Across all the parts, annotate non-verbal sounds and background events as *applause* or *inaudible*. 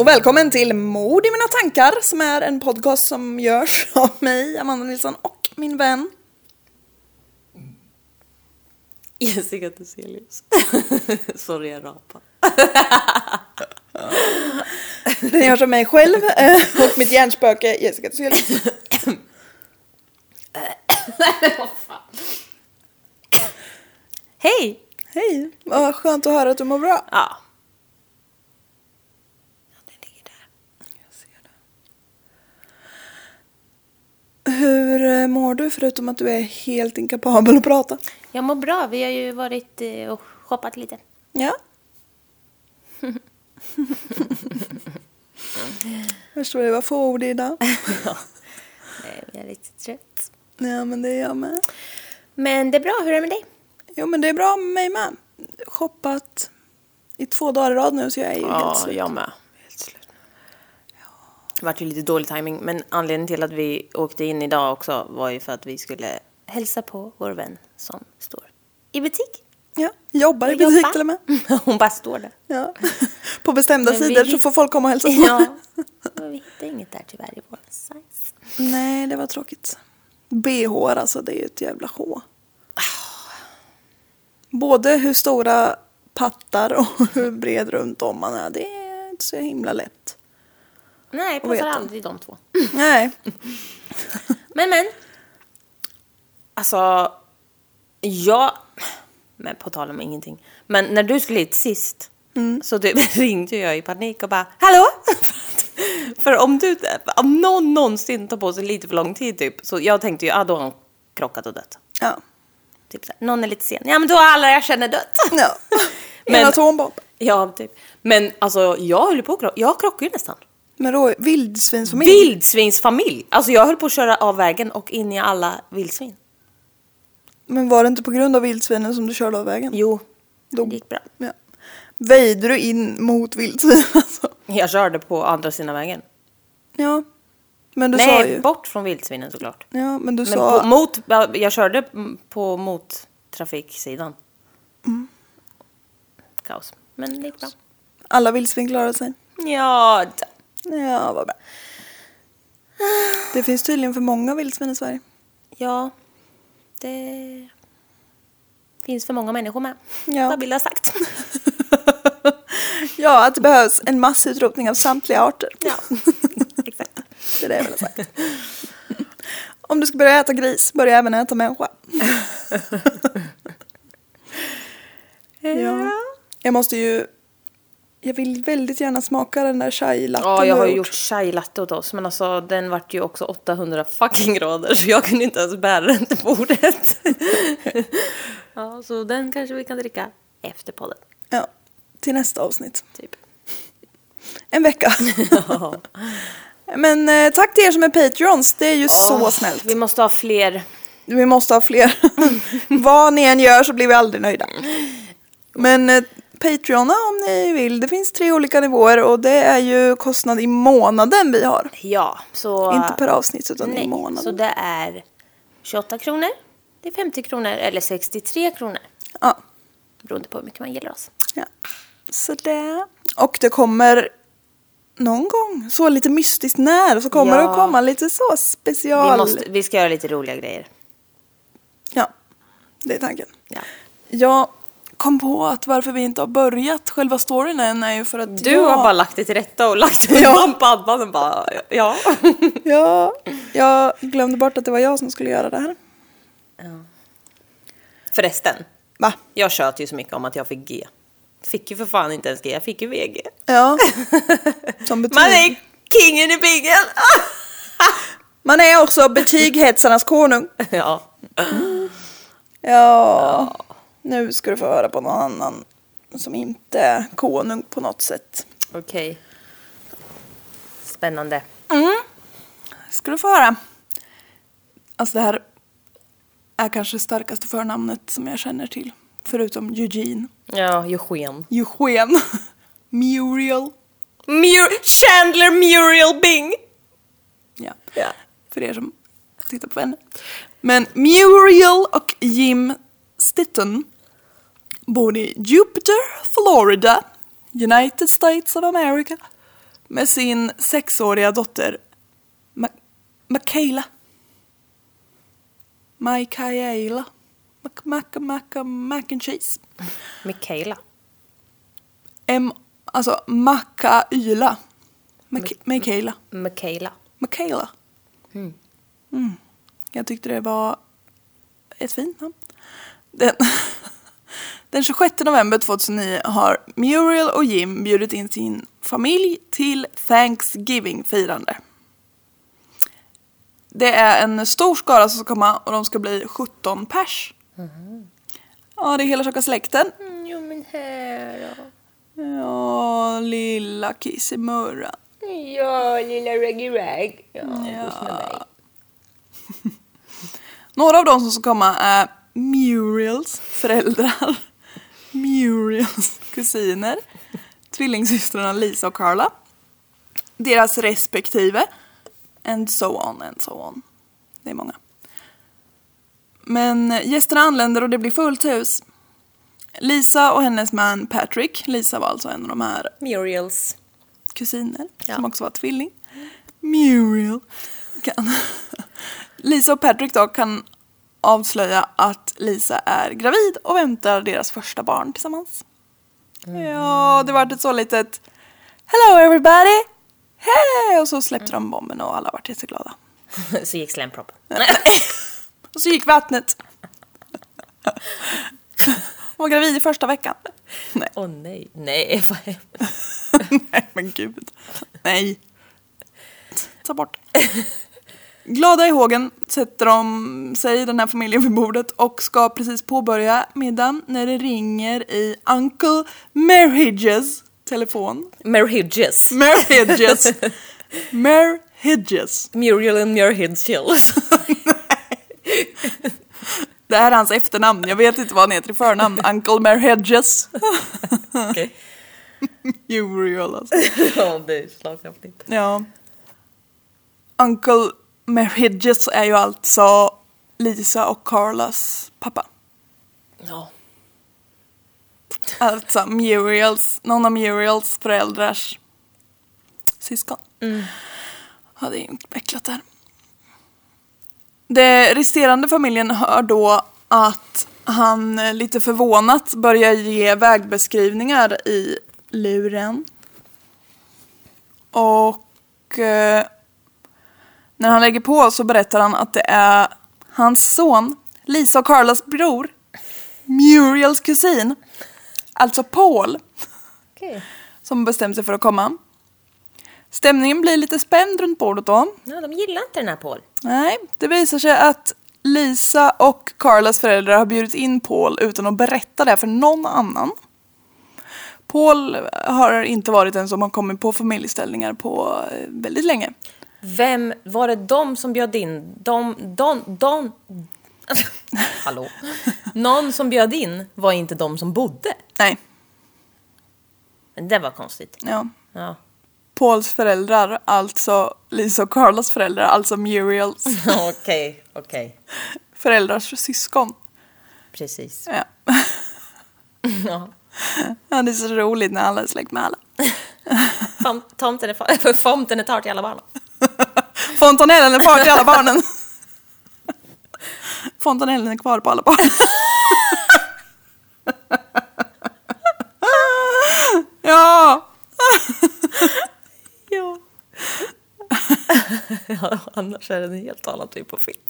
och välkommen till Mord i mina tankar som är en podcast som görs *laughs* av mig, Amanda Nilsson och min vän. Jessica Theselius. *laughs* Sorry jag rapar. *laughs* Den görs av mig själv eh, och mitt hjärnspöke Jessica Theselius. Hej! Hej, vad skönt att höra att du mår bra. Ja. Ja, den ligger där. Jag ser det. Hur eh, mår du förutom att du är helt inkapabel att prata? Jag mår bra. Vi har ju varit eh, och shoppat lite. Ja. *laughs* Förstår du vad få ord idag? Eh, Jag är lite trött. Ja men det är jag med. Men det är bra. Hur är det med dig? Jo men det är bra med mig med. Shoppat i två dagar i rad nu så jag är ju helt slut. jag med. Det vart ju lite dålig timing men anledningen till att vi åkte in idag också var ju för att vi skulle hälsa på vår vän som står i butik. Ja, jobbar i butik jobba. till och med. *laughs* Hon bara står där. Ja. *laughs* På bestämda Men vi sidor så hitt- får folk komma och hälsa på. Ja, *laughs* men vi hittade inget där tyvärr i vår size. Nej, det var tråkigt. BH alltså, det är ju ett jävla H. Både hur stora pattar och hur bred runt om man är, det är inte så himla lätt. Nej, passar aldrig de två. *laughs* Nej, Men men. Alltså. Jag. Men på tal om ingenting. Men när du skulle hit sist. Så typ *laughs* ringde jag i panik och bara Hallå! *laughs* för om du, om någon någonsin tar på sig lite för lång tid typ. Så jag tänkte ju, ah, då har hon krockat och dött. ja. Typ så här, någon är lite sen. Ja men då har alla jag känner dött. ja. Men- En atombob. ja, typ. Men alltså jag höll på att krocka. Jag krockade ju nästan. Men då, vildsvinsfamilj. Vildsvinsfamilj! Alltså jag höll på att köra av vägen och in i alla vildsvin. Men var det inte på grund av vildsvinen som du körde av vägen? Jo, Då- det gick bra. Ja. Väjde du in mot vildsvin *laughs* alltså? Jag körde på andra sidan vägen. Ja. Men du Nej, sa ju... bort från vildsvinen såklart. Ja, men du Men sa... på, mot, jag körde på mot trafiksidan. Mm. Kaos. Men det gick bra. Alla vildsvin klarade sig. Ja, Ja, vad bra. Det finns tydligen för många vildsvin i Sverige. ja. Det finns för många människor med. Ja. Vad vill jag ha sagt? *laughs* Ja, att det behövs en massutrotning av samtliga arter. Ja, exakt. Det är det jag vill ha sagt. Om du ska börja äta gris, börja även äta människa. *laughs* Ja. Jag måste ju... Jag vill väldigt gärna smaka den där chai latten Ja, jag har ju gjort chai latte åt oss, men alltså den vart ju också 800 fucking grader så jag kunde inte ens bära den till bordet. *laughs* ja, så den kanske vi kan dricka efter podden, Ja, till nästa avsnitt. typ. En vecka. *laughs* Men eh, tack till er som är Patreons, det är ju så snällt. Vi måste ha fler. Vi måste ha fler. *laughs* Vad ni än gör så blir vi aldrig nöjda. Men eh, Patreona om ni vill. Det finns tre olika nivåer och det är ju kostnad i månaden vi har. Ja, så... Inte per avsnitt utan i Nej, månaden. så det är 28 kronor, det är 50 kronor eller 63 kronor. Ja. Beroende på hur mycket man gillar oss. ja. Så det. Och det kommer någon gång, så lite mystiskt när, så kommer Ja. det att komma lite så special. Vi, måste, vi ska göra lite roliga grejer. Ja, det är tanken. Ja. Jag kom på att varför vi inte har börjat själva storyn än är ju för att Du jag... har bara lagt det till rätta och lagt *laughs* Ja. *laughs* på paddan och bara, ja. *laughs* Ja, jag glömde bort att det var jag som skulle göra det här. Förresten, Va? jag tjöt ju så mycket om att jag fick G. Fick ju för fan inte ens G, jag fick ju VG. Ja. Som betyg. Man är kingen i bingen! Man är också betyghetsarnas konung. ja. Ja. Nu ska du få höra på någon annan som inte är konung på något sätt. Okej. Spännande. Ska du få höra. Alltså det här är kanske det starkaste förnamnet som jag känner till. Förutom Eugene. Ja, Eugen. Eugen. *laughs* Muriel. Mur- Chandler Muriel Bing! Ja. Ja. För er som tittar på henne. Men Muriel och Jim Stitton bor i Jupiter, Florida, United States of America. med sin sexåriga dotter Ma- Mikaela. Mikaela. Mac, mac, mac, mac and cheese. Mikaela. M, alltså Makaila. Mik- Mikaela. Mikaela. Mikaela. Mm. Jag tyckte det var ett fint namn. Den, *laughs* den 26 november 2009 har Muriel och Jim bjudit in sin familj till Thanksgiving-firande. Det är en stor skara som ska komma och de ska bli 17 pers. Ja, det är hela tjocka släkten. Mm, jo men här då. Ja, lilla kissemurra. Ja, lilla Raggy Rag. Ja, ja. *laughs* Några av de som ska komma är Muriels föräldrar, Muriels kusiner, tvillingsystrarna Lisa och Carla, deras respektive, and so on and so on. Det är många. Men gästerna anländer och det blir fullt hus. Lisa och hennes man Patrick, Lisa var alltså en av de här Muriels. kusiner Ja. som också var tvilling. Muriel. Kan. *laughs* Lisa och Patrick då kan avslöja att Lisa är gravid och väntar deras första barn tillsammans. Ja, det vart ett så litet Hello everybody! Hej! Och så släppte de bomben och alla vart jätteglada. *laughs* Så gick slemproppen. *laughs* Och så gick vattnet. Hon *laughs* var gravid i första veckan. Nej. Åh nej. Nej, vad hemskt. Nej men gud. Nej. Ta bort. Glada i hågen sätter de sig, den här familjen, vid bordet och ska precis påbörja middagen när det ringer i Uncle Merhidges telefon. Merhidges. Merhidges. *laughs* Merhidges. Muriel and Murhidges. *laughs* Det här är hans efternamn. Jag vet inte vad han heter i förnamn. Uncle Merhidges. Okej. *laughs* Uriel alltså. Ja, det är slagkraftigt. Ja. Uncle Merhidges är ju alltså Lisa och Carlas pappa. Ja. Alltså Muriels, någon av Muriels föräldrars syskon. Ja, det är invecklat där. Det resterande familjen hör då att han eh, lite förvånat börjar ge vägbeskrivningar i luren. Och eh, när han lägger på så berättar han att det är hans son, Lisa och Carlas bror, Muriels kusin, alltså Paul, Okej. som bestämt sig för att komma. Stämningen blir lite spänd runt bordet då. Ja, de gillar inte den här Paul. Nej, det visar sig att Lisa och Carlas föräldrar har bjudit in Paul utan att berätta det för någon annan. Paul har inte varit en som har kommit på familjeställningar på eh, väldigt länge. Vem var det de som bjöd in? De, de, de... *laughs* Hallå? Någon som bjöd in var inte de som bodde. Nej, Men det var konstigt. ja. Ja. Pauls föräldrar, alltså Lisa och Carlas föräldrar, alltså Muriels *laughs* Okej, okej. föräldrars syskon. Precis. Ja. *laughs* Ja. ja, det är så roligt när alla är släkt med alla. Tomten är, far, till alla barn. Fontanellen är kvar till alla barnen. Fontanellen är kvar på alla barn. ja! Ja. ja. Annars är det en helt annan typ av film.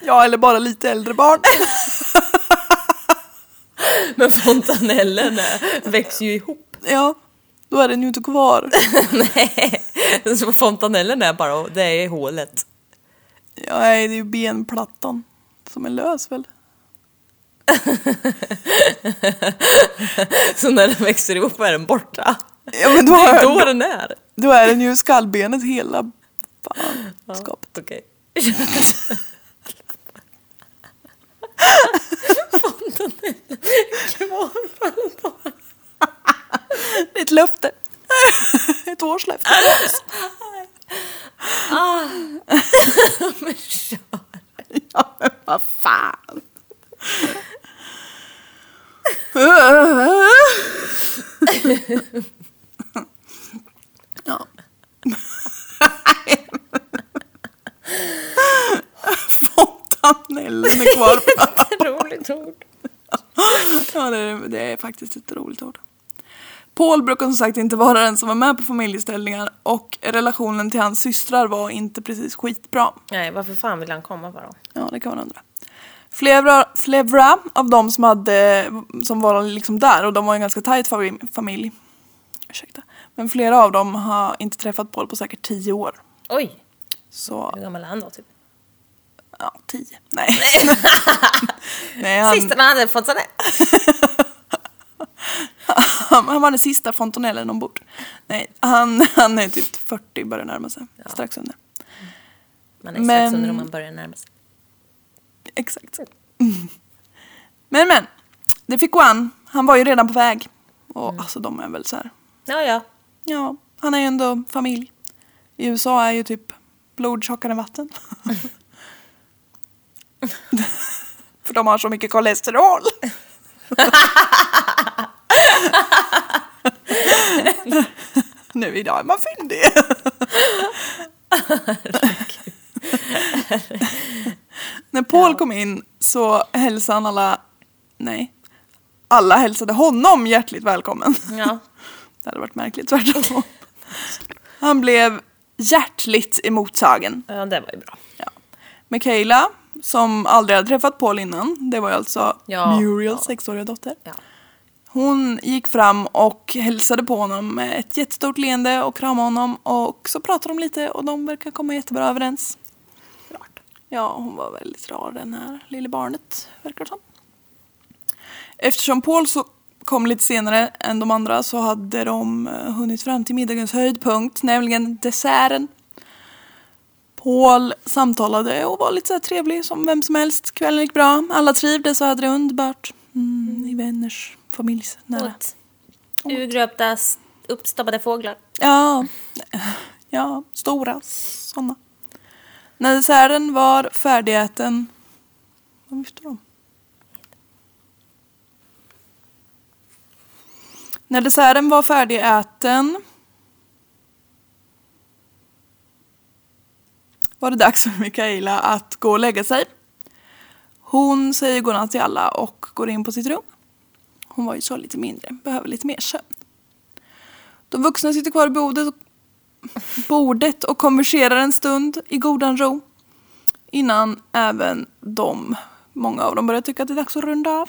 Ja, eller bara lite äldre barn. Men fontanellen är, växer ju ihop. ja, då är den ju inte kvar. *laughs* Nej, så fontanellen är bara, det är hålet. Ja, nej, det är ju benplattan som är lös väl? *laughs* Så när den växer ihop är den borta. Ja, men då, Det är då är, den är. då är den ju skallbenet hela fan, skapet. Okej. *laughs* fontanellen kvar. Det är ett löfte. *laughs* Ett årslöfte. Ah. *laughs* Men kör. Ja, vad fan. ja. Fontanellen är kvar på *laughs* roligt ord. ja, det är, det är faktiskt ett roligt ord. Paul brukar som sagt inte vara den som var med på familjeställningar och relationen till hans systrar var inte precis skitbra. Nej, varför fan vill han komma bara? Ja, det kan man undra. Flera, flera av dem som, hade, som var liksom där, och de var en ganska tajt fami- familj, ursäkta, men flera av dem har inte träffat Paul på säkert tio år. Oj, Så, hur gammal är han då typ? ja, tio. Nej. Nej *laughs* han, Sist han hade fått sån här. *laughs* *laughs* han, var den sista fontanellen ombord. Nej, han, han är typ 40, börjar närma sig. Strax under. Man är strax Men- under om man börjar närma sig. Exakt. *laughs* Men men, det fick gå an. Han var ju redan på väg. Och alltså de är väl så här. Ja, ja. Ja, han är ju ändå familj. I USA är ju typ blod tjockare än vatten. *laughs* För de har så mycket kolesterol. Nu idag är man fyndig. När Paul kom in så hälsade han alla, nej, alla hälsade honom hjärtligt välkommen. ja. *laughs* Det hade varit märkligt tvärtom. Han blev hjärtligt emottagen. Ja, det var ju bra. Ja. Michaela, som aldrig hade träffat Paul innan, det var ju alltså Ja. Muriels sexåriga dotter. Ja. Hon gick fram och hälsade på honom med ett jättestort leende och kramade honom och så pratade de lite och de verkar komma jättebra överens. Klart. Ja, hon var väldigt rar den här lilla barnet, verkar det som. Eftersom Paul så kom lite senare än de andra så hade de eh, hunnit fram till middagens höjdpunkt, nämligen desserten. Paul samtalade och var lite så trevlig som vem som helst. Kvällen gick bra, alla trivdes och hade det underbart. Vänners, familjs, nära. Åt urgröpta, uppstoppade fåglar. Ja, ja, stora sådana. När desserten var färdigäten... Vad viftar de? När desserten var färdigäten var det dags för Mikaela att gå och lägga sig. Hon säger godnatt till alla och går in på sitt rum. Hon var ju så lite mindre, behöver lite mer sömn. De vuxna sitter kvar i bordet, bordet och konverserar en stund i godan ro. Innan även de, många av dem börjar tycka att det är dags att runda av.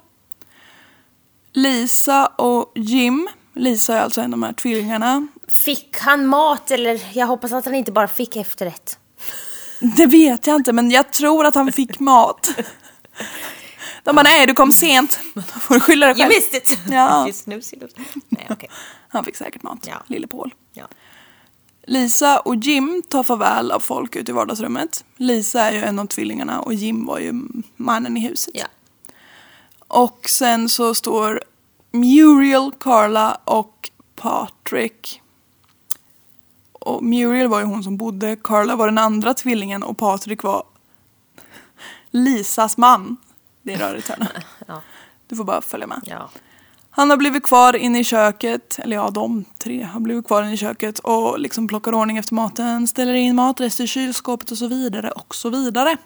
Lisa och Jim, Lisa är alltså en av de här tvillingarna. Fick han mat eller jag hoppas att han inte bara fick efterrätt. Det vet jag inte men jag tror att han fick mat. De bara nej du kom sent, *laughs* då får du skylla dig You själv. missed it! Ja. *laughs* You snoozy. Nej, okej. Han fick säkert mat, Ja. lille Paul. Ja. Lisa och Jim tar farväl av folk ute i vardagsrummet. Lisa är ju en av tvillingarna och Jim var ju mannen i huset. ja. Och sen så står Muriel, Carla och Patrick. Och Muriel var ju hon som bodde, Carla var den andra tvillingen och Patrick var *laughs* Lisas man. Det är rörigt här nu. *laughs* Ja. Du får bara följa med. ja. Han har blivit kvar inne i köket, eller ja de tre har blivit kvar inne i köket och liksom plockar ordning efter maten, ställer in matrester i kylskåpet och så vidare och så vidare.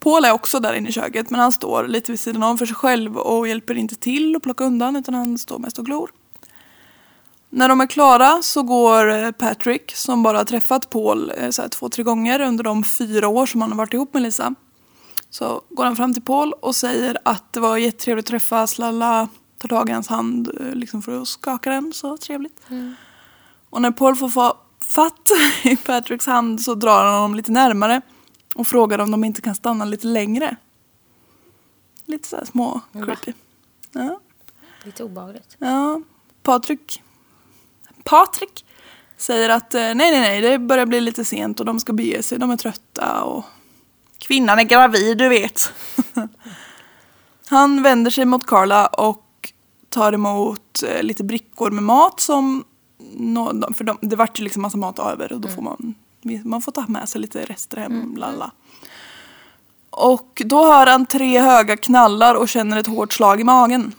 Paul är också där inne i köket men han står lite vid sidan om för sig själv och hjälper inte till att plocka undan utan han står mest och glor. När de är klara så går eh, Patrick, som bara har träffat Paul eh, så här, två, tre gånger under de fyra år som han har varit ihop med Lisa. Så går han fram till Paul och säger att det var jättetrevligt att träffas, lalla, tar tag i hans hand eh, liksom för att skaka den, så trevligt. Och när Paul får fa- fatt *laughs* i Patricks hand så drar han honom lite närmare och frågar om de inte kan stanna lite längre. Lite så små creepy. Ja. Lite obehagligt. Ja, Patrik. Patrik säger att eh, nej, nej, nej, det börjar bli lite sent och de ska bege sig, de är trötta och kvinnan är gravid, du vet. Han vänder sig mot Carla och tar emot eh, lite brickor med mat som, för de, det vart ju liksom massa mat över och då får man, man får ta med sig lite rester hem, lalla. Och då hör han tre höga knallar och känner ett hårt slag i magen.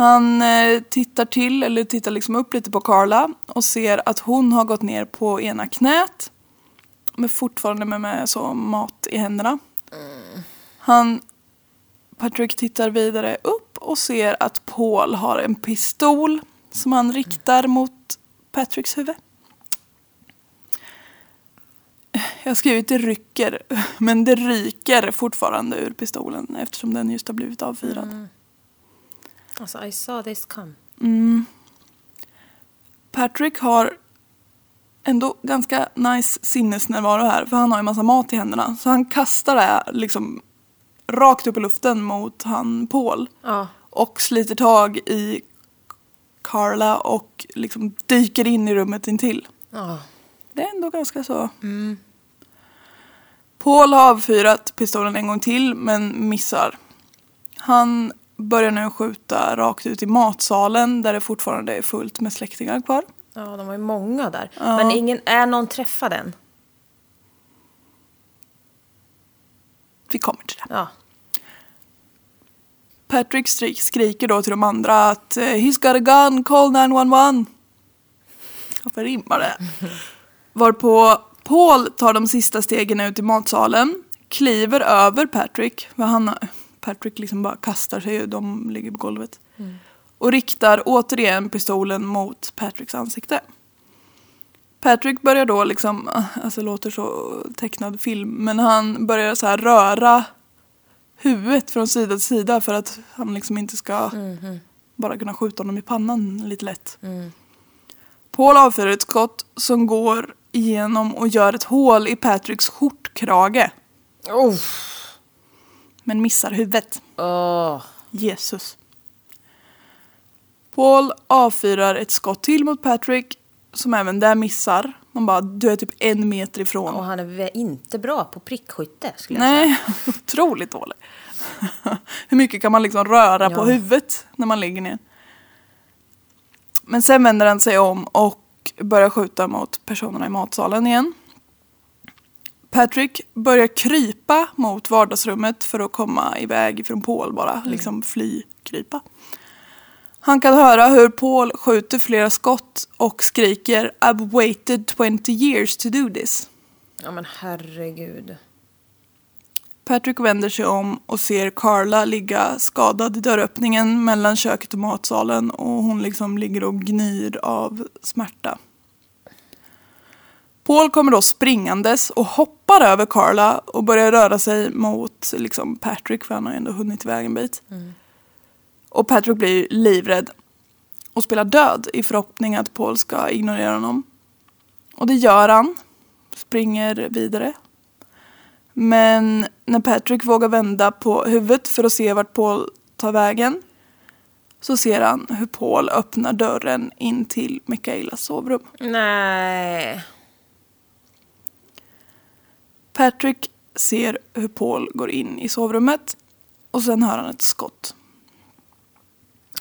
Han eh, tittar till, eller tittar liksom upp lite på Carla och ser att hon har gått ner på ena knät. Men fortfarande med, med så mat i händerna. Han, Patrick tittar vidare upp och ser att Paul har en pistol som han riktar mot Patricks huvud. Jag har skrivit det rycker, men det ryker fortfarande ur pistolen eftersom den just har blivit avfyrad. Alltså, I saw this come. Patrick har ändå ganska nice sinnesnärvaro här för han har ju massa mat i händerna. Så han kastar det liksom rakt upp i luften mot han Paul. Ja. Och sliter tag i Carla och liksom dyker in i rummet intill. Ja. Det är ändå ganska så. Paul har avfyrat pistolen en gång till men missar. Han börjar nu skjuta rakt ut i matsalen där det fortfarande är fullt med släktingar kvar. Ja, de var ju många där. Men ingen, är någon träffad än? Vi kommer till det. Ja. Patrick strik, skriker då till de andra att eh, He's got a gun, call 911. Varför rimmar det? *laughs* Varpå Paul tar de sista stegen ut i matsalen, kliver över Patrick, för han, Patrick liksom bara kastar sig, de ligger på golvet. Och riktar återigen pistolen mot Patricks ansikte. Patrick börjar då liksom, alltså det låter så tecknad film, men han börjar så här röra huvudet från sida till sida för att han liksom inte ska bara kunna skjuta honom i pannan lite lätt. Paul avfyrar ett skott som går igenom och gör ett hål i Patricks skjortkrage. Oh. Men missar huvudet. Åh. Jesus. Paul avfyrar ett skott till mot Patrick som även där missar. Man bara, du är typ en meter ifrån. Och han är inte bra på prickskytte skulle jag säga. Nej, *laughs* otroligt dålig. *laughs* Hur mycket kan man liksom röra på Ja. huvudet när man ligger ner? Men sen vänder han sig om och börjar skjuta mot personerna i matsalen igen. Patrick börjar krypa mot vardagsrummet för att komma iväg från Paul bara, liksom fly, krypa. Han kan höra hur Paul skjuter flera skott och skriker I've waited 20 years to do this. Ja men herregud. Patrick vänder sig om och ser Carla ligga skadad i dörröppningen mellan köket och matsalen och hon liksom ligger och gnyr av smärta. Paul kommer då springandes och hoppar över Carla och börjar röra sig mot liksom Patrick för han har ändå hunnit iväg en bit. Och Patrick blir livrädd och spelar död i förhoppning att Paul ska ignorera honom. Och det gör han. Springer vidare men när Patrick vågar vända på huvudet för att se vart Paul tar vägen så ser han hur Paul öppnar dörren in till Michaelas sovrum. Nej. Patrick ser hur Paul går in i sovrummet och sen hör han ett skott.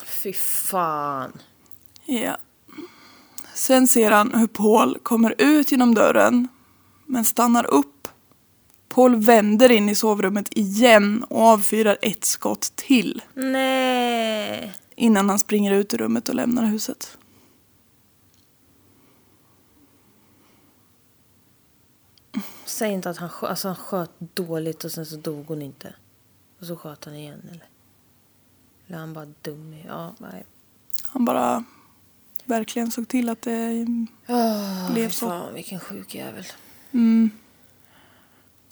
Fy fan. Ja. Sen ser han hur Paul kommer ut genom dörren men stannar upp. Paul vänder in i sovrummet igen och avfyrar ett skott till. Nej. innan han springer ut ur rummet och lämnar huset. Säg inte att han, skö- alltså han sköt dåligt och sen så dog hon inte. Och så sköt han igen eller? Eller han bara dum Ja, nej. Han bara verkligen såg till att det Oh, Blev så. fan vilken sjuk jävel.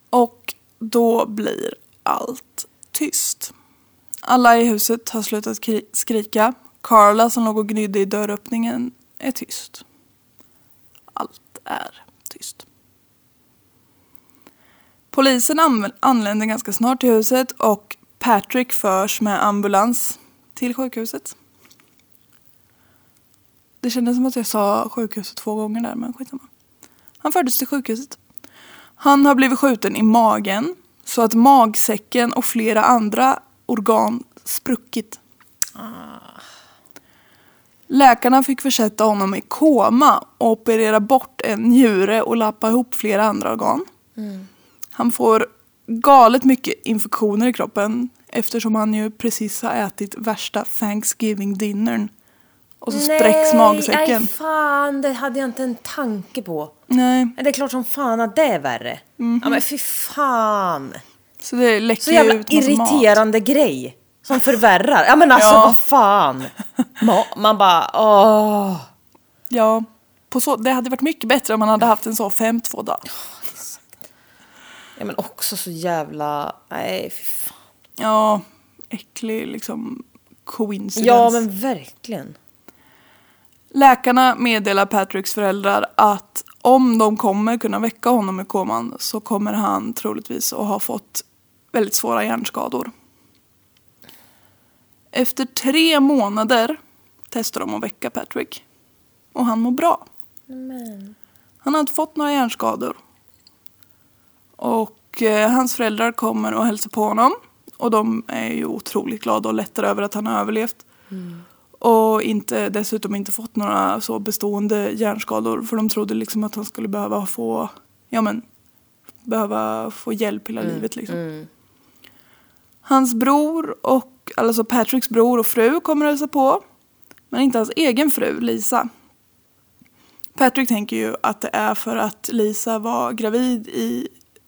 Och då blir allt tyst. Alla i huset har slutat kri- skrika. Carla som låg och gnydde i dörröppningen är tyst. Allt är tyst. Polisen anländer ganska snart till huset och Patrick förs med ambulans till sjukhuset. Det kändes som att jag sa sjukhuset två gånger där, men skitsamma. Han fördes till sjukhuset. Han har blivit skjuten i magen så att magsäcken och flera andra organ spruckit. Läkarna fick försätta honom i koma och operera bort en njure och lappa ihop flera andra organ. Mm. Han får galet mycket infektioner i kroppen eftersom han ju precis har ätit värsta Thanksgiving dinnern Och så spräcks magsäcken. Nej, fan, det hade jag inte en tanke på. Nej, Det är klart som fan att det är värre. Ja men fy fan. så det läcker Så jävla ut massa mat. irriterande grej. Som förvärrar. Ja men alltså Ja. vad fan. Ma- Man bara åh. Ja, på så, det hade varit mycket bättre om man hade haft en så 5-2 dag. Ja men också så jävla, nej fy fan. Ja, äcklig liksom coincidence. Ja men verkligen. Läkarna meddelar Patricks föräldrar att om de kommer kunna väcka honom ur koman så kommer han troligtvis att ha fått väldigt svåra hjärnskador. Efter tre månader testar de att väcka Patrick. Och han mår bra. Han har inte fått några hjärnskador. Och eh, hans föräldrar kommer och hälsar på honom. Och de är ju otroligt glada och lättade över att han har överlevt. Och inte, dessutom inte fått några så bestående hjärnskador. För de trodde liksom att han skulle behöva få, ja men, behöva få hjälp hela livet liksom. Hans bror och, alltså Patricks bror och fru kommer att hälsa på. Men inte hans egen fru, Lisa. Patrick tänker ju att det är för att Lisa var gravid i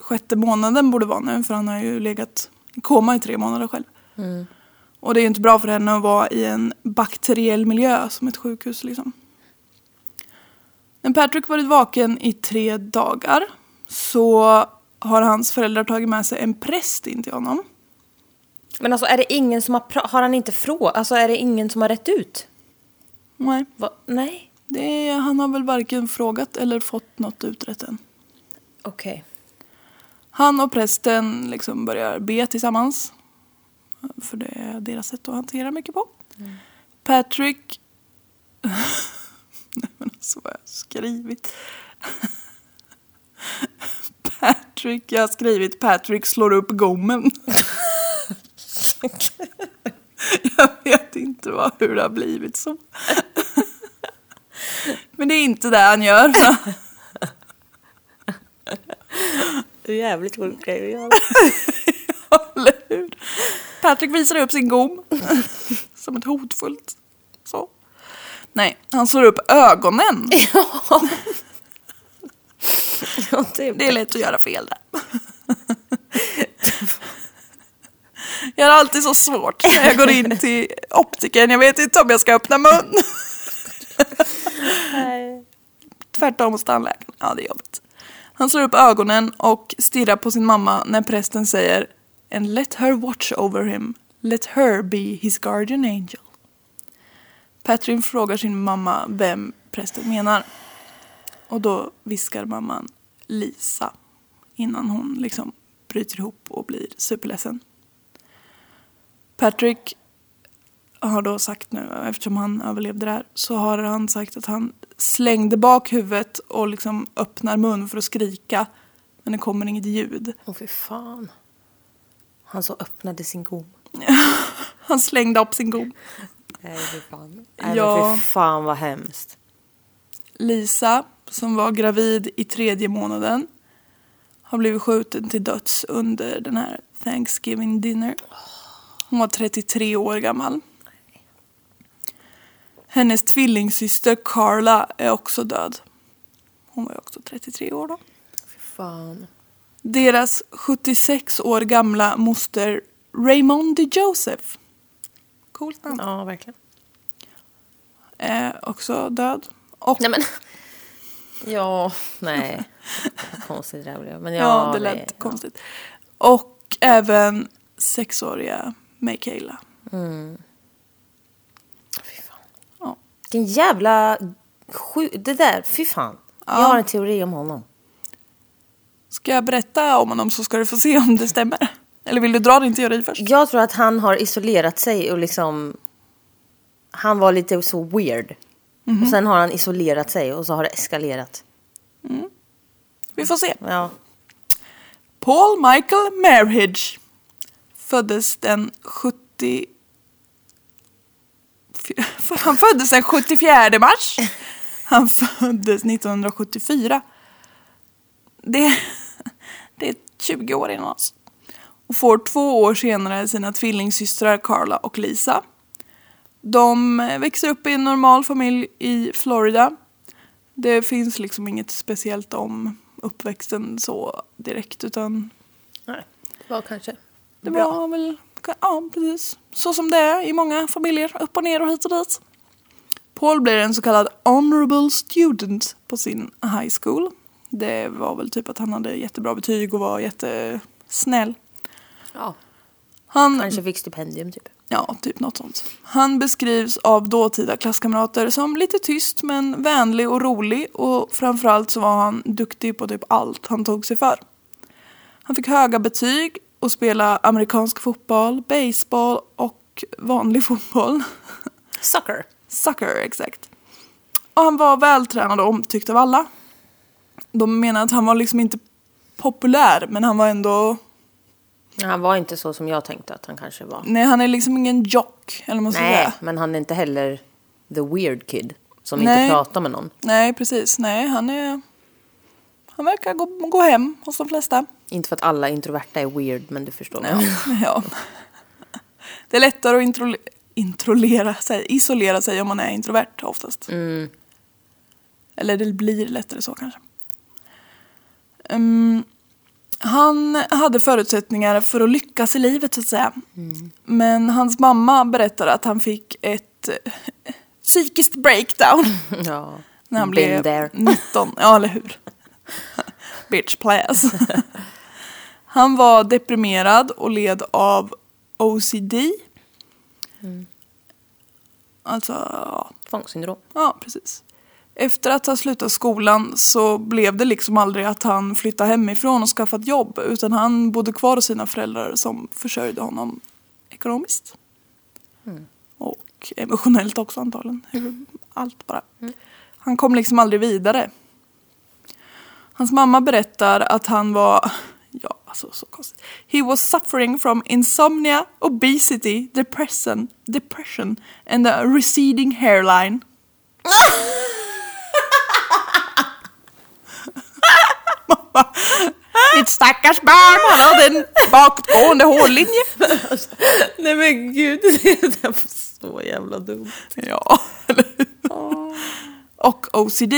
sjätte månaden borde vara nu. För han har ju legat i koma i tre månader själv. Och det är ju inte bra för henne att vara i en bakteriell miljö som ett sjukhus liksom. När Patrick varit vaken i tre dagar så har hans föräldrar tagit med sig en präst in till honom. Men alltså är det ingen som har, har han inte frågat, alltså är det ingen som har rätt ut? Nej, Va? Nej. det är, han har väl varken frågat eller fått något utrett än. Okej. Han och prästen liksom börjar be tillsammans. För det är deras sätt att hantera mycket på. Patrick... *laughs* Nej men alltså vad har jag skrivit? Patrick, jag har skrivit Patrick slår upp gommen. *laughs* jag vet inte vad, hur det har blivit så. men det är inte det han gör. Det är jävligt sjukt grej att göra. *laughs* Eller hur? Patrick visar upp sin gom. *laughs* Som ett hotfullt så. Nej, han slår upp ögonen. *laughs* Ja, det Det är lätt att göra fel där. Jag har alltid så svårt när jag går in till optiken. Jag vet inte om jag ska öppna mun. Tvärtom hos tandläkaren. Ja, det är jobbigt. Han slår upp ögonen och stirrar på sin mamma när prästen säger And let her watch over him. Let her be his guardian angel. Patrin frågar sin mamma vem prästen menar. Och då viskar mamman Lisa innan hon liksom bryter ihop och blir superledsen. Patrick har då sagt nu, eftersom han överlevde det här, så har han sagt att han slängde bak huvudet och liksom öppnar mun för att skrika. Men det kommer inget ljud. Åh fy fan. Han så öppnade sin gom. *laughs* Han slängde upp sin gom. Nej fy fan. Nej Ja. fy fan vad hemskt. Lisa, som var gravid i tredje månaden, har blivit skjuten till döds under den här Thanksgiving dinner. Hon var 33 år gammal. Hennes tvillingsyster Carla är också död. Hon var ju också 33 år då. Fy fan. Deras 76 år gamla moster Raymondi Joseph, coolt namn, Ja verkligen. är också död. Och Nej men. Ja, nej. *laughs* Konstigt det här blev. Men ja, Ja, det lät konstigt. Och även sexåriga Michaela. Ja. Vilken jävla sju... Det där, fy fan. Jag har en teori om honom. Ska jag berätta om honom så ska du få se om det stämmer? Eller vill du dra din teori först? Jag tror att han har isolerat sig och liksom... Han var lite så weird. Och sen har han isolerat sig och så har det eskalerat. Vi får se. Ja. Paul Michael Marriage föddes den 70... Han föddes den 74 mars. Han föddes 1974. Det, det är 20 år innan oss. Och får två år senare sina tvillingsystrar Carla och Lisa. De växer upp i en normal familj i Florida. Det finns liksom inget speciellt om uppväxten så direkt utan Nej, det var kanske det bra. var väl, ja precis, så som det är i många familjer, upp och ner och hit och dit. Paul blir en så kallad honorable student på sin high school. Det var väl typ att han hade jättebra betyg och var jättesnäll. Ja, Han, kanske fick stipendium typ. ja, typ något sånt. Han beskrivs av dåtida klasskamrater som lite tyst men vänlig och rolig och framförallt så var han duktig på typ allt han tog sig för. Han fick höga betyg och spela amerikansk fotboll, baseball och vanlig fotboll. Sucker. Sucker, exakt. Och han var vältränad och omtyckt av alla. De menar att han var liksom inte populär men han var ändå, Han var inte så som jag tänkte att han kanske var. nej han är liksom ingen jock eller vad Nej, säga. men han är inte heller the weird kid. Som Nej. inte pratar med någon. Nej precis, nej han är, han verkar gå, gå hem hos de flesta. Inte för att alla introverta är weird, men du förstår. menar. Ja. Det är lättare att intro, introlera sig, isolera sig om man är introvert oftast. Mm. Eller det blir lättare så kanske. Ehm, han hade förutsättningar för att lyckas i livet så att säga. Men hans mamma berättade att han fick ett psykiskt breakdown *laughs* Ja. när han Been blev there. 19. Ja, eller hur? *laughs* Bitch class. *laughs* Han var deprimerad och led av OCD. Alltså, ja, Tvångssyndrom. ja, precis. Efter att ha slutat skolan så blev det liksom aldrig att han flyttade hemifrån och skaffade jobb utan han bodde kvar hos sina föräldrar som försörjde honom ekonomiskt. Och emotionellt också antagligen. Allt bara. Han kom liksom aldrig vidare. Hans mamma berättar att han var, alltså så konstigt. He was suffering from insomnia, obesity, depression, depression and a receding hairline. Mamma, Mitt stackars barn, han hade en bakåtgående hårlinje. Nej men gud, det var så jävla dumt. Ja, eller hur? Och OCD.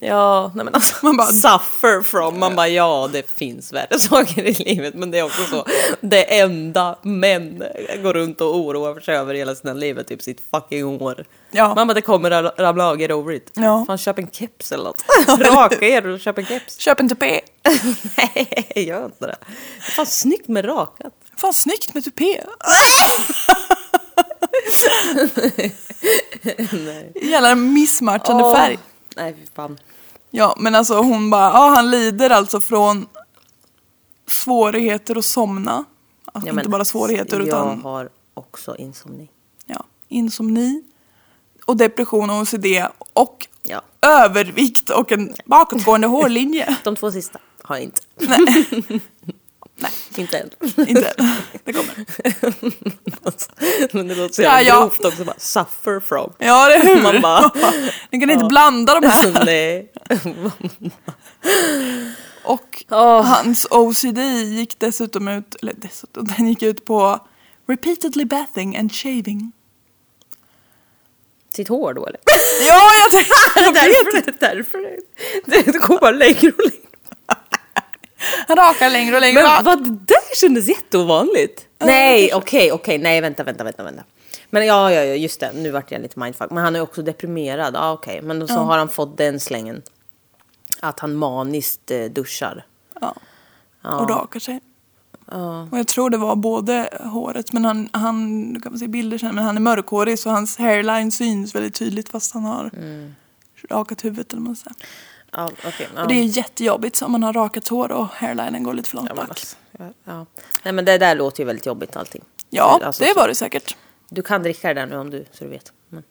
Ja, nej men alltså. Man bara- suffer from. Man bara ja, det finns värre *laughs* saker i livet. Men det är också så. Det enda män går runt och oroar sig över hela sina liv är typ sitt fucking hår. Ja. Mamma det kommer ra- ramla av, get over it. Ja. Fan köp en keps eller något. *laughs* Raka er och köp en keps. Köp en tupé. *laughs* Nej, gör inte det. Fan snyggt med rakat. Fan snyggt med tupé. Jävla missmatchande Åh. färg. Nej, fy fan. Ja, men alltså hon bara, ja han lider alltså från svårigheter att somna. Alltså, Ja, inte bara svårigheter Jag utan har också insomni. ja, insomni och depression och OCD och Ja. övervikt och en bakåtgående *laughs* hårlinje. De två sista har jag inte. *laughs* Nej, inte än. *laughs* inte än. Det kommer. *laughs* Men det låter så Ja, jävla ja. grovt också. Bara, suffer from. Ja, det är hur. Man bara- *laughs* Ni kan inte blanda de här. Nej. Och Åh. hans OCD gick dessutom ut, eller dessutom, den gick ut på repeatedly bathing and shaving. Sitt hår då eller? Ja, jag tänkte, jag vet därför, därför det, det går bara längre och längre. Han rakar längre och längre. Men vad, det där kändes jätteovanligt. Nej, okej, okej, nej vänta, vänta, vänta, vänta. Men ja, ja, ja, just det, nu vart jag lite mindfuck. Men han är också deprimerad, ja okej. Men så har han fått den slängen. Att han maniskt eh, duschar. Ja. Och rakar sig. Och jag tror det var både håret, men han, han du kan man se bilder sen, men han är mörkhårig så hans hairline syns väldigt tydligt fast han har rakat huvudet eller vad man säger. Ja, okej. ja. Och det är jättejobbigt om man har rakat hår och hairlinen går lite för långt Ja, bak. alltså, ja. Nej men det där låter ju väldigt jobbigt allting. Ja, Alltså, det var det säkert. Du kan dricka det där nu om du, så du vet. Men,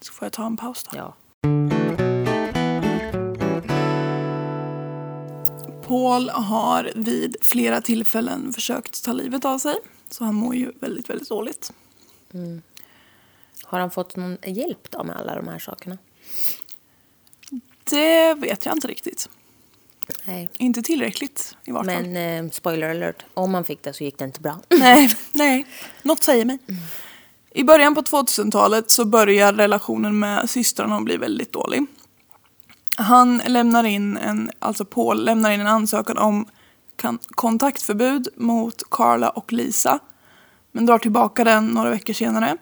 Så får jag ta en paus då. ja. Paul har vid flera tillfällen försökt ta livet av sig. Så han mår ju väldigt, väldigt dåligt. Har han fått någon hjälp då med alla de här sakerna? Det vet jag inte riktigt. Nej. Inte tillräckligt i vart fall. Men eh, spoiler alert, om han fick det så gick det inte bra. *laughs* Nej, nej. Något säger mig. I början på 2000-talet så börjar relationen med systrarna att bli väldigt dålig. Han lämnar in en, alltså Paul lämnar in en ansökan om kontaktförbud mot Carla och Lisa. Men drar tillbaka den några veckor senare.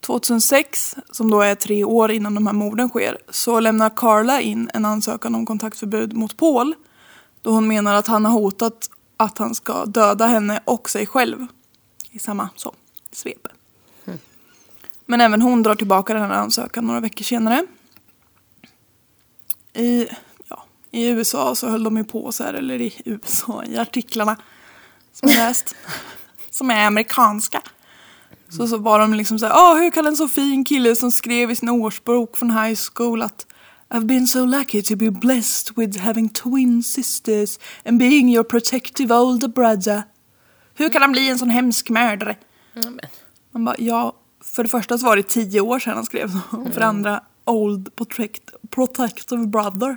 2006, som då är tre år innan de här morden sker, så lämnar Carla in en ansökan om kontaktförbud mot Paul. Då hon menar att han har hotat att han ska döda henne och sig själv. I samma så, svep. Men även hon drar tillbaka den här ansökan några veckor senare. I, ja, I USA så höll de ju på så här, eller i USA, i artiklarna som jag läst, *laughs* som är amerikanska. Så, så var de liksom såhär, oh, hur kan en så fin kille som skrev i sin årsbok från high school att I've been so lucky to be blessed with having twin sisters and being your protective older brother. Hur kan han bli en sån hemsk mördare? Man bara, ja, för det första så var det tio år sedan han skrev så. Och för det andra, old protect, protective brother.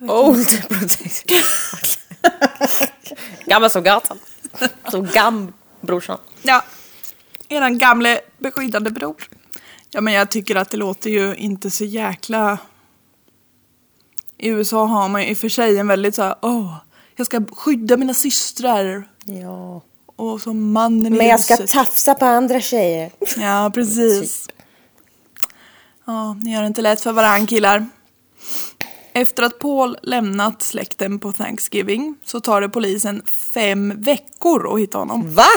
Old protective. *laughs* Gammal som gatan. Som gambrorsan. Ja, eran gamle beskyddande bror. Ja men jag tycker att det låter ju inte så jäkla... I USA har man ju i och för sig en väldigt så här, åh, jag ska skydda mina systrar. Ja. Och som mannen i Men jag ska huset. tafsa på andra tjejer. Ja, precis. Ja, ni gör det inte lätt för varann killar. Efter att Paul lämnat släkten på Thanksgiving så tar det polisen fem veckor att hitta honom. Va?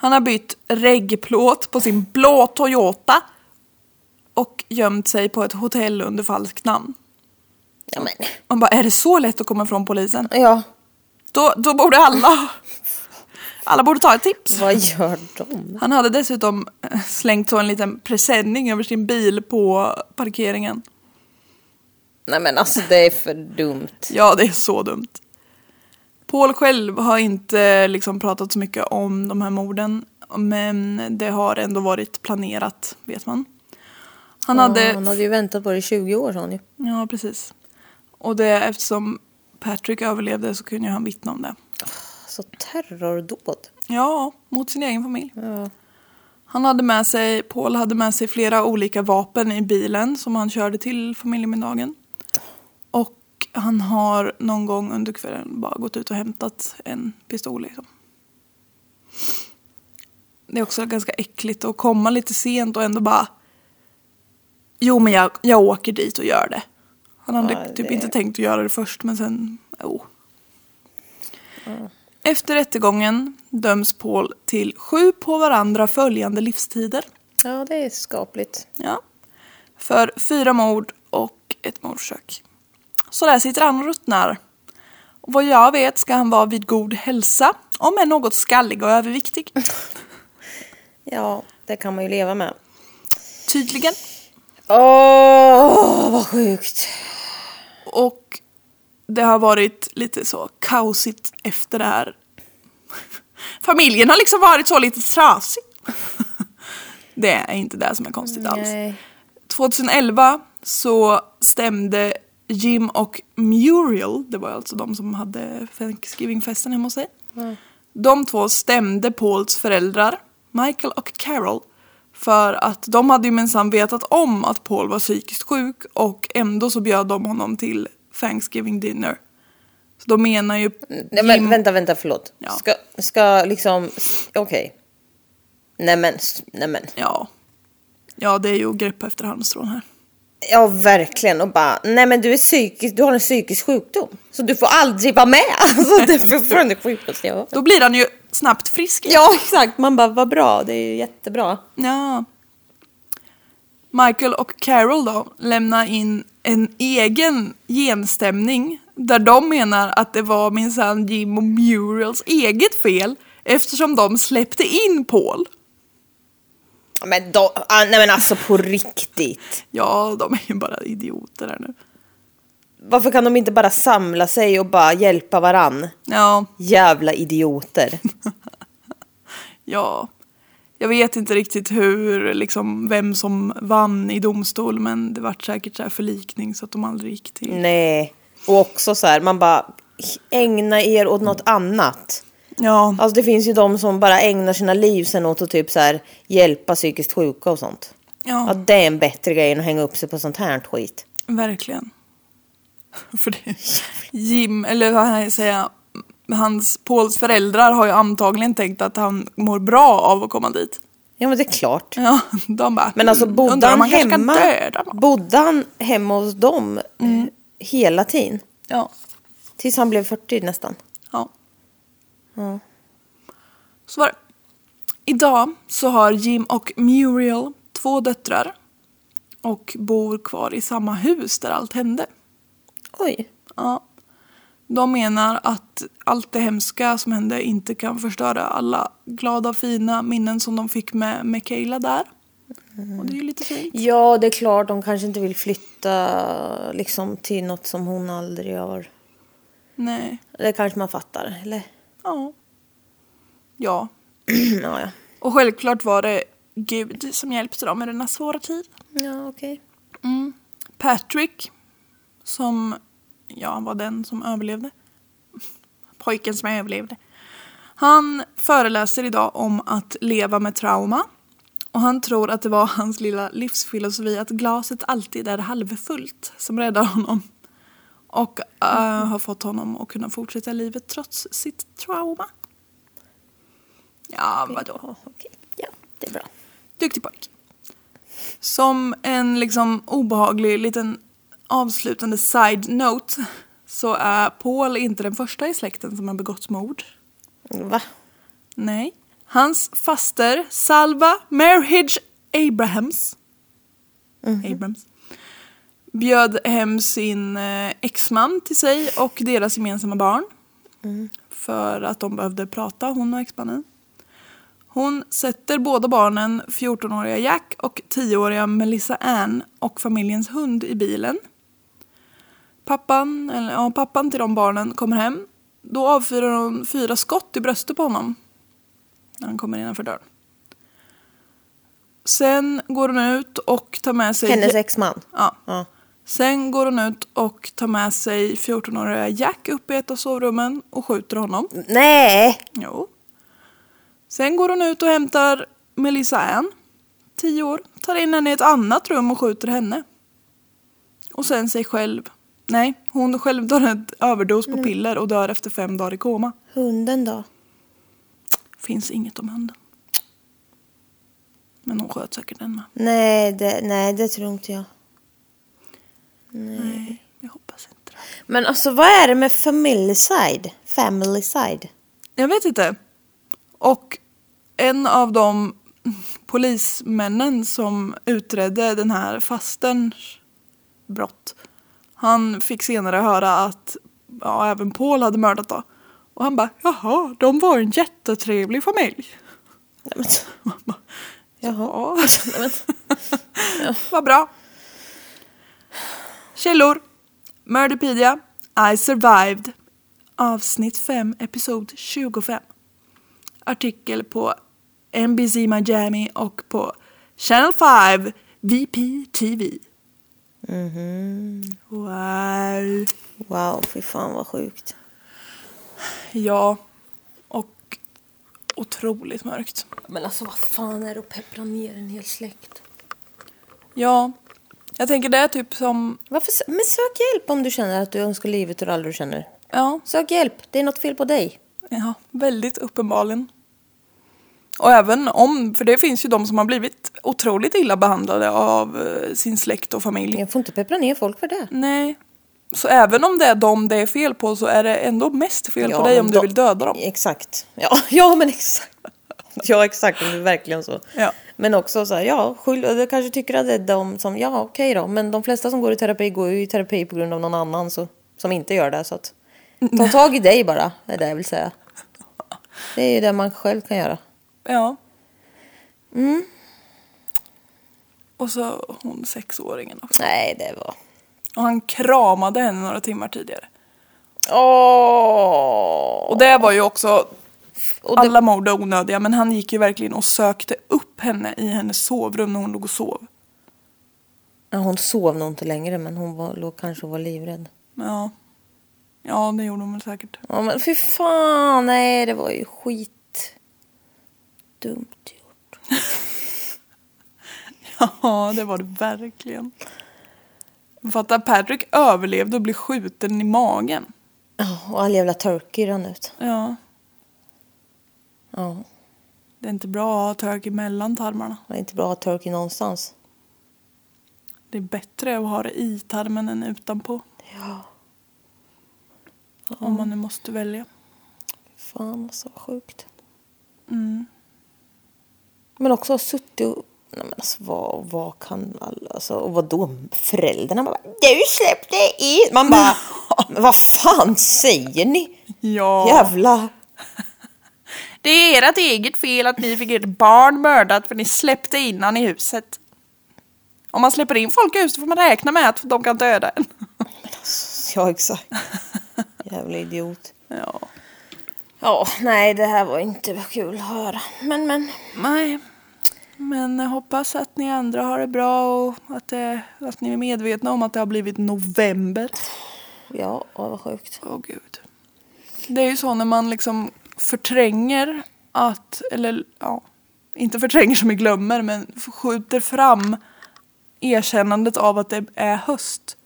Han har bytt reggplåt på sin blå Toyota och gömt sig på ett hotell under falskt namn. Ja men. Man bara, är det så lätt att komma från polisen? Ja. Då, då borde alla... Alla borde ta ett tips. Vad gör de? Han hade dessutom eh, slängt så en liten presenning över sin bil på parkeringen. Nej men alltså det är för dumt. Ja, det är så dumt. Paul själv har inte liksom pratat så mycket om de här morden. Men det har ändå varit planerat, vet man. Han hade... Han hade ju väntat på det i 20 år sa han ju. Ja, precis. Och det, eftersom Patrick överlevde så kunde ju han vittna om det. Så terrordåd. Ja, mot sin egen familj. Ja. Han hade med sig, Paul hade med sig flera olika vapen i bilen som han körde till familjemiddagen. Och han har någon gång under kvällen bara gått ut och hämtat en pistol liksom. Det är också ganska äckligt att komma lite sent och ändå bara Jo men jag, jag åker dit och gör det. Han hade Ja, typ det- inte tänkt att göra det först men sen, jo. Efter rättegången döms Paul till sju på varandra följande livstider. ja, det är skapligt. Ja. För fyra mord och ett mordförsök. Så där sitter han och ruttnar. Och vad jag vet ska han vara vid god hälsa, om än något skallig och överviktig. *laughs* Ja, det kan man ju leva med. Tydligen. Åh, vad sjukt. Och det har varit lite så kaosigt efter det här. Familjen har liksom varit så lite trasig. Det är inte det som är konstigt alls. Nej. 2011 så stämde Jim och Muriel, det var alltså de som hade Thanksgiving-festen hemma hos sig. De två stämde Pauls föräldrar, Michael och Carol, för att de hade ju minsann vetat om att Paul var psykiskt sjuk och ändå så bjöd de honom till Thanksgiving dinner. Så de menar ju... Nej, men Jim- vänta, vänta, förlåt. Ja. Ska, ska liksom, okej. Nej men, nej men. Ja. Ja, det är ju att greppa efter halmstrån här. Ja, verkligen. Och bara, nej men du är psykisk, du har en psykisk sjukdom. Så du får aldrig vara med. *laughs* Alltså, fortfarande sjukast jag har. Då blir han ju snabbt frisk. Ja, exakt. Man bara, vad bra, det är ju jättebra. Ja. Michael och Carol då lämnar in en egen genstämning där de menar att det var minsann Jim och Muriels eget fel eftersom de släppte in Paul. Men då, ah, nej men alltså på riktigt. Ja, de är ju bara idioter här nu. Varför kan de inte bara samla sig och bara hjälpa varann? Ja, Jävla idioter. *laughs* ja. Jag vet inte riktigt hur, liksom, vem som vann i domstol men det vart säkert så här förlikning så att de aldrig gick till. Nej. Och också så här, man bara ägna er åt något annat. Ja. Alltså det finns ju de som bara ägnar sina liv sen åt att typ så här hjälpa psykiskt sjuka och sånt. Ja, Att det är en bättre grej än att hänga upp sig på sånt här skit. verkligen. *laughs* För det, Jim, eller vad jag säga, hans Pauls föräldrar har ju antagligen tänkt att han mår bra av att komma dit. Ja men det är klart. Ja, *laughs* de bara, Men alltså "Mm, bodde han hemma, döda någon." bodde han hemma hos dem eh, hela tiden? Ja, Tills han blev 40 nästan. ja. Ja. Så var det. Idag så har Jim och Muriel två döttrar. Och bor kvar i samma hus där allt hände. Oj. Ja. De menar att allt det hemska som hände inte kan förstöra alla glada fina minnen som de fick med Michaela där. Och det är ju lite fint. Ja, det är klart. De kanske inte vill flytta liksom, till något som hon aldrig har... Nej. Det kanske man fattar, eller? Ja. Ja. *clears throat* ja, ja. Och självklart var det Gud som hjälpte dem i denna svåra tid. Ja, okej. Mm. Patrick, som ja, var den som överlevde. *laughs* Pojken som överlevde. Han föreläser idag om att leva med trauma. Och han tror att det var hans lilla livsfilosofi att glaset alltid är halvfullt som räddar honom. Och eh, har fått honom att kunna fortsätta livet trots sitt trauma. Ja, vadå? Okej. Ja, det är bra. Duktig pojk. Som en liksom obehaglig liten avslutande side-note så är Paul inte den första i släkten som har begått mord. Va? Nej. Hans faster Salva Merhidge Abrahams, Abrams bjöd hem sin eh, exman till sig och deras gemensamma barn. För att de behövde prata, hon och exmannen. Hon sätter båda barnen, 14-åriga Jack och 10-åriga Melissa Ann och familjens hund i bilen. Pappan, eller, ja, pappan till de barnen kommer hem. Då avfyrar hon fyra skott i bröstet på honom. När han kommer innanför dörren. Sen går hon ut och tar med sig... Hennes exman? Ja. Ja. Sen går hon ut och tar med sig 14-åriga Jack upp i ett av sovrummen och skjuter honom. Nej! Jo. Sen går hon ut och hämtar Melissa Ann, 10 år, tar in henne i ett annat rum och skjuter henne. Och sen sig själv. Nej, hon själv tar ett överdos på piller och dör efter fem dagar i koma. Hunden då? Finns inget om hunden. Men hon sköt säkert den med. Nej det, nej, det tror inte jag. Nej, jag hoppas inte det. Men alltså vad är det med family side? Family side? Jag vet inte. Och en av de polismännen som utredde den här fasterns brott. Han fick senare höra att ja, även Paul hade mördat då. Och han bara, jaha, de var en jättetrevlig familj. Nej, men, *laughs* Man bara, jaha. Ja, Nej, men, *laughs* vad bra. Källor. Murderpedia. I survived. Avsnitt 5, episod 25. Artikel på NBC Miami och på Channel 5 VPTV. Wow. wow, fy fan vad sjukt. Ja, och otroligt mörkt. Men alltså vad fan är det att peppra ner en hel släkt? Ja, jag tänker det är typ som, Varför, sö- men sök hjälp om du känner att du önskar livet ur alla du känner. ja, Sök hjälp, det är något fel på dig. Ja, väldigt uppenbarligen. Och även om, för det finns ju de som har blivit otroligt illa behandlade av eh, sin släkt och familj. Jag får inte peppra ner folk för det. Nej. Så även om det är dem det är fel på så är det ändå mest fel på dig men om du då- vill döda dem. Exakt. Ja, *laughs* ja men exakt. Ja exakt, det är verkligen så. Ja. Men också så här, ja, skyll, du kanske tycker att det är de som, ja okej då, men de flesta som går i terapi går ju i terapi på grund av någon annan så, som inte gör det. Så att, ta *laughs* tag i dig bara, är det jag vill säga. Det är ju det man själv kan göra. Ja. Mm. Och så hon sexåringen också. Nej, det var... Och han kramade henne några timmar tidigare. Åh! Och det var ju också, det, alla mord är onödiga men han gick ju verkligen och sökte upp henne i hennes sovrum när hon låg och sov. ja, hon sov nog inte längre men hon var, låg kanske och var livrädd. Ja. Ja, det gjorde hon väl säkert. Ja men fy fan, nej det var ju skit. Dumt gjort. *laughs* Ja, det var det verkligen. Fatta, Patrick överlevde och blev skjuten i magen. Ja, och all jävla turkey rann ut. Ja, Ja, det är inte bra att ha turkey mellan tarmarna. det är inte bra att ha turkey någonstans. Det är bättre att ha det i tarmen än utanpå. Ja. Om man nu måste välja. Fan alltså, vad sjukt. Mm. Men också ha suttit och... Nej men alltså vad, vad kan alla... Alltså, och vad då Föräldrarna bara... Du släppte in! Man bara... *laughs* vad fan säger ni? Ja. Jävla... Det är ert eget fel att ni fick ert barn mördat för ni släppte in han i huset. Om man släpper in folk i huset får man räkna med att de kan döda en. *laughs* Ja, exakt. Jävla idiot. Ja. Ja, nej det här var inte kul att höra. Men men. Nej. Men jag hoppas att ni andra har det bra och att, det, att ni är medvetna om att det har blivit november. Ja, åh, vad sjukt. Åh gud. Det är ju så när man liksom förtränger att, eller ja, inte förtränger som i glömmer, men skjuter fram erkännandet av att det är höst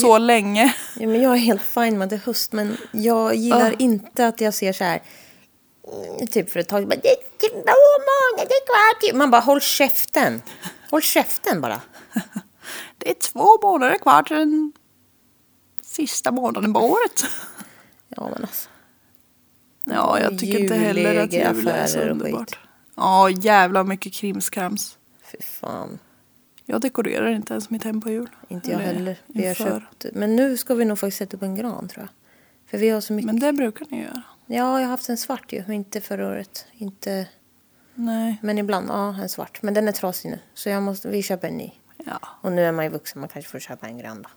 så länge. Ja, men jag är helt fine med att det är höst, men jag gillar Ah. inte att jag ser så här. mm, Typ för ett tag, bara, det är två månader kvar till. Man bara, håll käften. Håll käften bara. *laughs* Det är två månader kvar till den sista månaden på året. Ja, men alltså. Ja, jag tycker inte heller att jul är så underbart. Ja, jävla mycket krimskrams. Fy fan. Jag dekorerar inte ens mitt hem på jul. Inte jag Eller heller. Vi har inför. köpt. Men nu ska vi nog faktiskt sätta upp en gran, tror jag. För vi har så mycket. Men det brukar ni göra. Ja, jag har haft en svart ju, men inte förra året. Inte... Nej. Men ibland, ja, en svart. Men den är trasig nu. Så jag måste, vi köper en ny. Ja. Och nu är man ju vuxen, man kanske får köpa en grön då.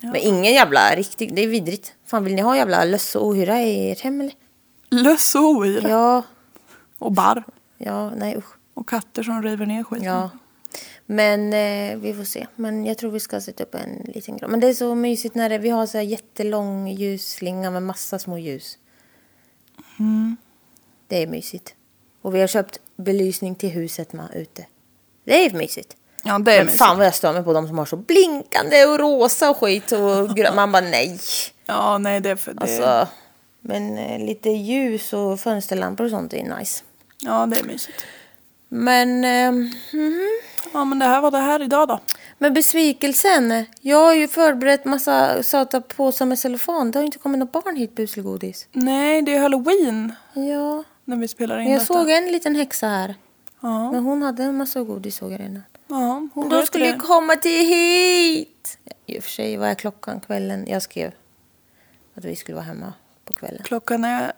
Ja. Men ingen jävla riktig, det är vidrigt. Fan vill ni ha jävla löss och ohyra i ert hem eller? Löss och ohyra. Ja, Och barr. ja, nej usch. Och katter som river ner skiten. Ja. Men eh, vi får se. Men jag tror vi ska sätta upp en liten gran. Men det är så mysigt när det, vi har så här jättelång ljusslinga med massa små ljus. Det är mysigt. Och vi har köpt belysning till huset med ute. Det är mysigt. Ja, det är Men mysigt. fan vad jag stör mig på de som har så blinkande och rosa och skit och grönt. Man bara nej. Ja, nej det är för det. Alltså, men eh, lite ljus och fönsterlampor och sånt är nice. Ja, det är mysigt. Men, eh, Ja, men det här var det här idag då. men besvikelsen. Jag har ju förberett massa söta påsar med cellofan. Det har inte kommit något barn hit buselgodis. Nej, det är halloween Ja, när vi spelar in men jag detta. såg en liten häxa här. Ja, Men hon hade en massa godis såg jag redan. ja hon vet skulle ju komma till hit! I och för sig, vad är klockan kvällen? Jag skrev att vi skulle vara hemma på kvällen. Klockan är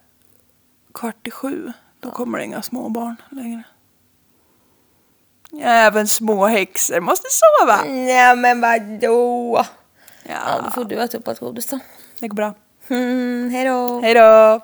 kvart i sju. Då kommer det inga små barn längre. Även små häxor måste sova. Nej men vadå? Ja, då Ja, får du äta upp allt godis då. det går bra. Mm, hej då! Hej då!